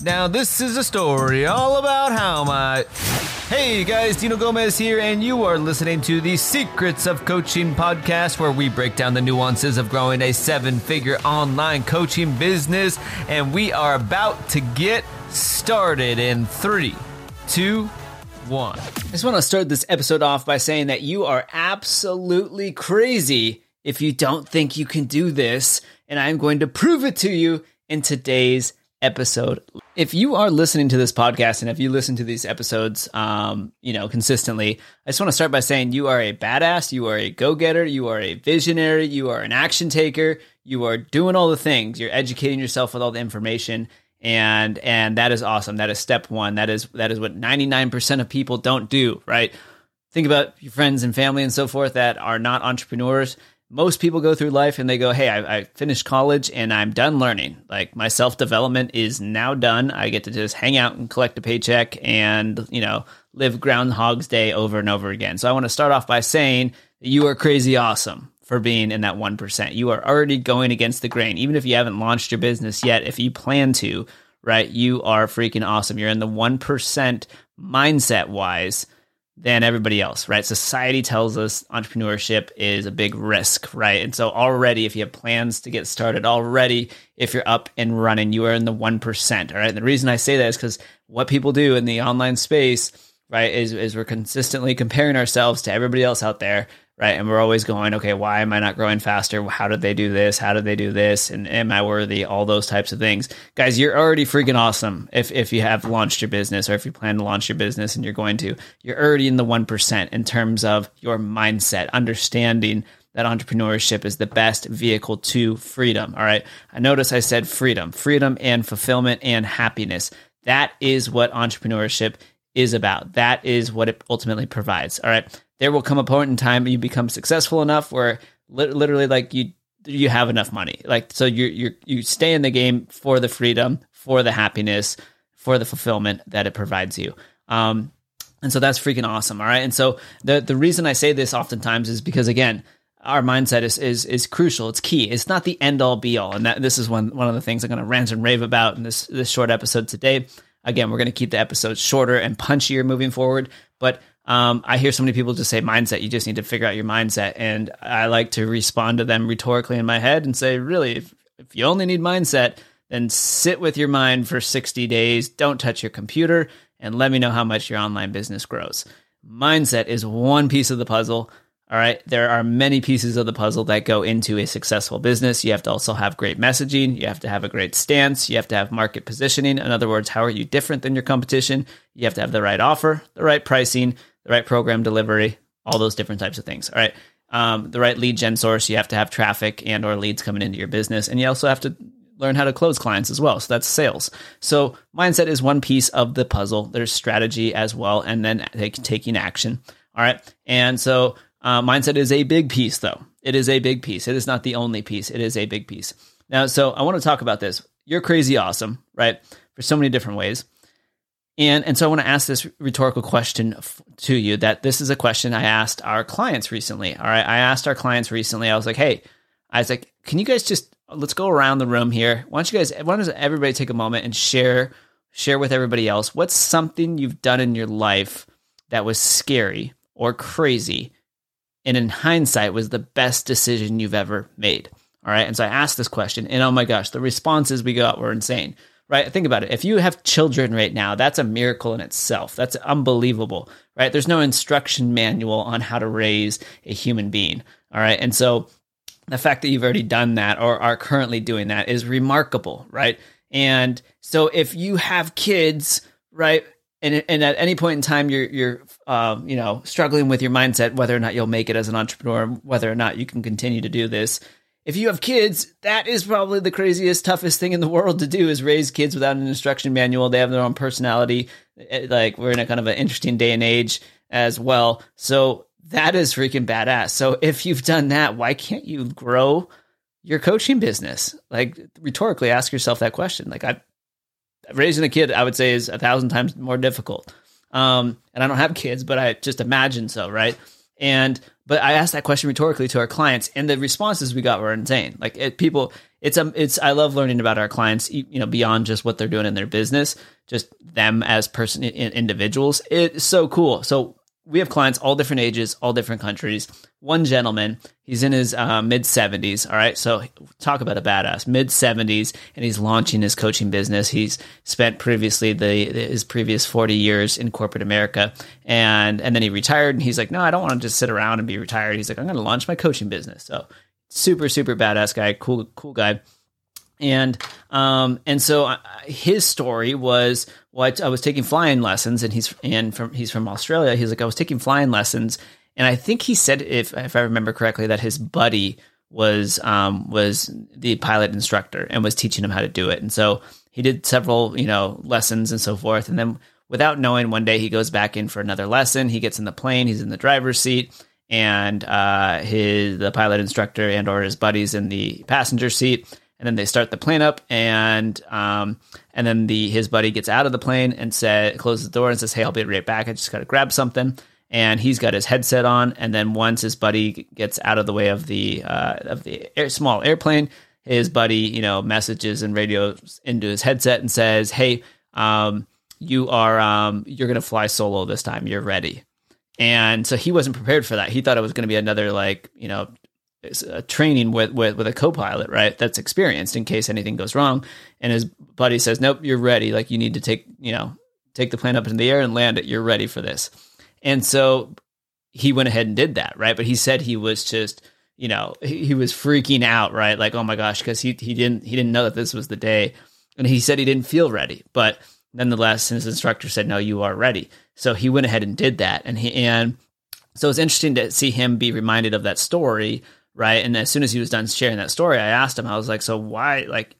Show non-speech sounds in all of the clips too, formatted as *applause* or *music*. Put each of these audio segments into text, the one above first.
Now, this is a story all about how my. Hey guys, Dino Gomez here, and you are listening to the Secrets of Coaching podcast, where we break down the nuances of growing a seven figure online coaching business. And we are about to get started in three, two, one. I just want to start this episode off by saying that you are absolutely crazy if you don't think you can do this, and I'm going to prove it to you in today's episode. If you are listening to this podcast and if you listen to these episodes, um, you know, consistently, I just want to start by saying you are a badass, you are a go-getter, you are a visionary, you are an action taker, you are doing all the things. You're educating yourself with all the information and and that is awesome. That is step 1. That is that is what 99% of people don't do, right? Think about your friends and family and so forth that are not entrepreneurs most people go through life and they go, Hey, I, I finished college and I'm done learning. Like my self development is now done. I get to just hang out and collect a paycheck and, you know, live Groundhog's Day over and over again. So I want to start off by saying that you are crazy awesome for being in that 1%. You are already going against the grain. Even if you haven't launched your business yet, if you plan to, right, you are freaking awesome. You're in the 1% mindset wise than everybody else, right? Society tells us entrepreneurship is a big risk, right? And so already, if you have plans to get started, already, if you're up and running, you are in the 1%, all right? And the reason I say that is because what people do in the online space, right, is, is we're consistently comparing ourselves to everybody else out there right? And we're always going, okay, why am I not growing faster? How did they do this? How did they do this? And am I worthy? All those types of things. Guys, you're already freaking awesome if, if you have launched your business or if you plan to launch your business and you're going to. You're already in the 1% in terms of your mindset, understanding that entrepreneurship is the best vehicle to freedom. All right. I notice I said freedom, freedom and fulfillment and happiness. That is what entrepreneurship is about. That is what it ultimately provides. All right there will come a point in time you become successful enough where li- literally like you you have enough money like so you you you stay in the game for the freedom for the happiness for the fulfillment that it provides you um and so that's freaking awesome all right and so the the reason i say this oftentimes is because again our mindset is is is crucial. It's key. It's not the end all be all, and that this is one one of the things I'm going to rant and rave about in this this short episode today. Again, we're going to keep the episodes shorter and punchier moving forward, but um, I hear so many people just say mindset. You just need to figure out your mindset, and I like to respond to them rhetorically in my head and say, really, if, if you only need mindset, then sit with your mind for 60 days. Don't touch your computer, and let me know how much your online business grows. Mindset is one piece of the puzzle. All right. There are many pieces of the puzzle that go into a successful business. You have to also have great messaging. You have to have a great stance. You have to have market positioning. In other words, how are you different than your competition? You have to have the right offer, the right pricing, the right program delivery, all those different types of things. All right. Um, the right lead gen source, you have to have traffic and or leads coming into your business. And you also have to learn how to close clients as well. So that's sales. So mindset is one piece of the puzzle. There's strategy as well, and then taking action. All right. And so uh, mindset is a big piece, though. It is a big piece. It is not the only piece. It is a big piece. Now, so I want to talk about this. You're crazy awesome, right? For so many different ways. And, and so I want to ask this rhetorical question f- to you that this is a question I asked our clients recently. All right. I asked our clients recently, I was like, hey, I was like, can you guys just, let's go around the room here. Why don't you guys, why don't everybody take a moment and share, share with everybody else what's something you've done in your life that was scary or crazy and in hindsight was the best decision you've ever made. All right. And so I asked this question, and oh my gosh, the responses we got were insane right? Think about it. If you have children right now, that's a miracle in itself. That's unbelievable, right? There's no instruction manual on how to raise a human being. All right. And so the fact that you've already done that or are currently doing that is remarkable, right? And so if you have kids, right, and, and at any point in time you're you're um, you know struggling with your mindset whether or not you'll make it as an entrepreneur, whether or not you can continue to do this, if you have kids, that is probably the craziest, toughest thing in the world to do is raise kids without an instruction manual. They have their own personality. Eh, like we're in a kind of an interesting day and age as well. So that is freaking badass. So if you've done that, why can't you grow your coaching business? Like rhetorically ask yourself that question. Like I raising a kid, I would say is a thousand times more difficult. Um, and I don't have kids, but I just imagine so, right? And but I asked that question rhetorically to our clients, and the responses we got were insane. Like it, people, it's um it's I love learning about our clients, you know, beyond just what they're doing in their business, just them as person individuals. It's so cool. So we have clients all different ages, all different countries. One gentleman, he's in his uh, mid 70s. All right. So talk about a badass, mid 70s, and he's launching his coaching business. He's spent previously the his previous 40 years in corporate America. And, and then he retired and he's like, no, I don't want to just sit around and be retired. He's like, I'm going to launch my coaching business. So super, super badass guy, cool, cool guy and um and so uh, his story was what I was taking flying lessons, and he's and from he's from Australia. He's like I was taking flying lessons, and I think he said if if I remember correctly that his buddy was um was the pilot instructor and was teaching him how to do it, and so he did several you know lessons and so forth, and then without knowing, one day he goes back in for another lesson. He gets in the plane. He's in the driver's seat and uh, his the pilot instructor and or his buddies in the passenger seat and then they start the plane up and um, and then the his buddy gets out of the plane and said closes the door and says hey i'll be right back. I just gotta grab something. And he's got his headset on. And then once his buddy gets out of the way of the uh, of the air, small airplane his buddy you know messages and radios into his headset and says hey um, you are um, you're gonna fly solo this time. You're ready. And so he wasn't prepared for that. He thought it was going to be another like you know a training with, with with a co-pilot, right? That's experienced in case anything goes wrong. And his buddy says, "Nope, you're ready. Like you need to take you know take the plane up into the air and land it. You're ready for this." And so he went ahead and did that, right? But he said he was just you know he, he was freaking out, right? Like oh my gosh, because he he didn't he didn't know that this was the day, and he said he didn't feel ready, but nonetheless, his instructor said, "No, you are ready." So he went ahead and did that, and he and so it's interesting to see him be reminded of that story right? And as soon as he was done sharing that story, I asked him, I was like, so why, like,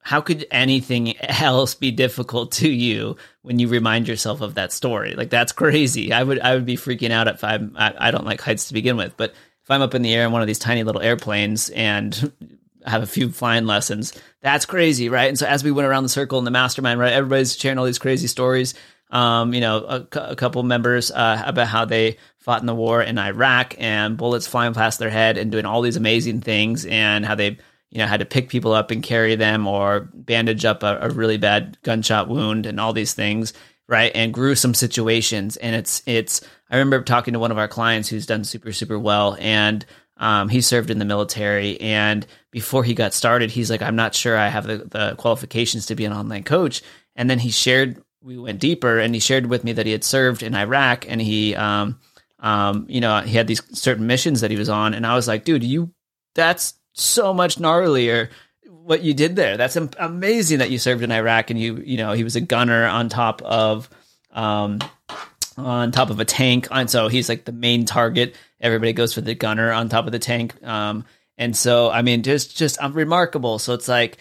how could anything else be difficult to you when you remind yourself of that story? Like, that's crazy. I would, I would be freaking out if I'm, I, I don't like heights to begin with, but if I'm up in the air in one of these tiny little airplanes and *laughs* have a few flying lessons, that's crazy, right? And so as we went around the circle in the mastermind, right, everybody's sharing all these crazy stories. Um, you know, a, a couple members uh, about how they fought in the war in Iraq and bullets flying past their head and doing all these amazing things and how they you know had to pick people up and carry them or bandage up a, a really bad gunshot wound and all these things right? And gruesome situations. And it's it's i remember talking to one of our clients who's done super super well and um, he served in the military and before he got started he's like i'm not sure i have the, the qualifications to be an online coach. And then he shared we went deeper and he shared with me that he had served in iraq and he um, um, you know, he had these certain missions that he was on, and I was like, dude, you, that's so much gnarlier what you did there. That's amazing that you served in Iraq, and you, you know, he was a gunner on top of, um, on top of a tank, and so he's like the main target. Everybody goes for the gunner on top of the tank, um, and so I mean, just just um, remarkable. So it's like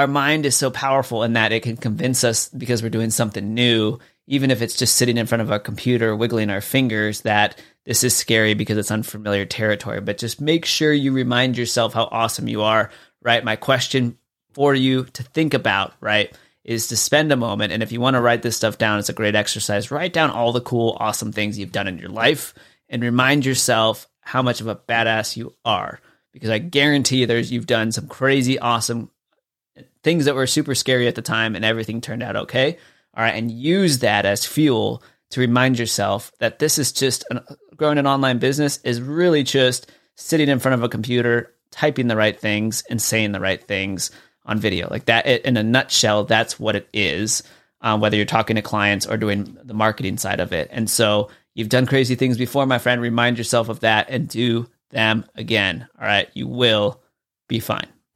our mind is so powerful in that it can convince us because we're doing something new even if it's just sitting in front of a computer wiggling our fingers that this is scary because it's unfamiliar territory. But just make sure you remind yourself how awesome you are right? My question for you to think about right is to spend a moment. And if you want to write this stuff down it's a great exercise. Write down all the cool awesome things you've done in your life and remind yourself how much of a badass you are. Because i guarantee you there's you've done some crazy awesome things that were super scary at the time and everything turned out okay all right, and use that as fuel to remind yourself that this is just an, growing an online business is really just sitting in front of a computer, typing the right things and saying the right things on video. Like that, in a nutshell, that's what it is. Um, whether you're talking to clients or doing the marketing side of it. And so you've done crazy things before, my friend. Remind yourself of that and do them again. All right, you will be fine.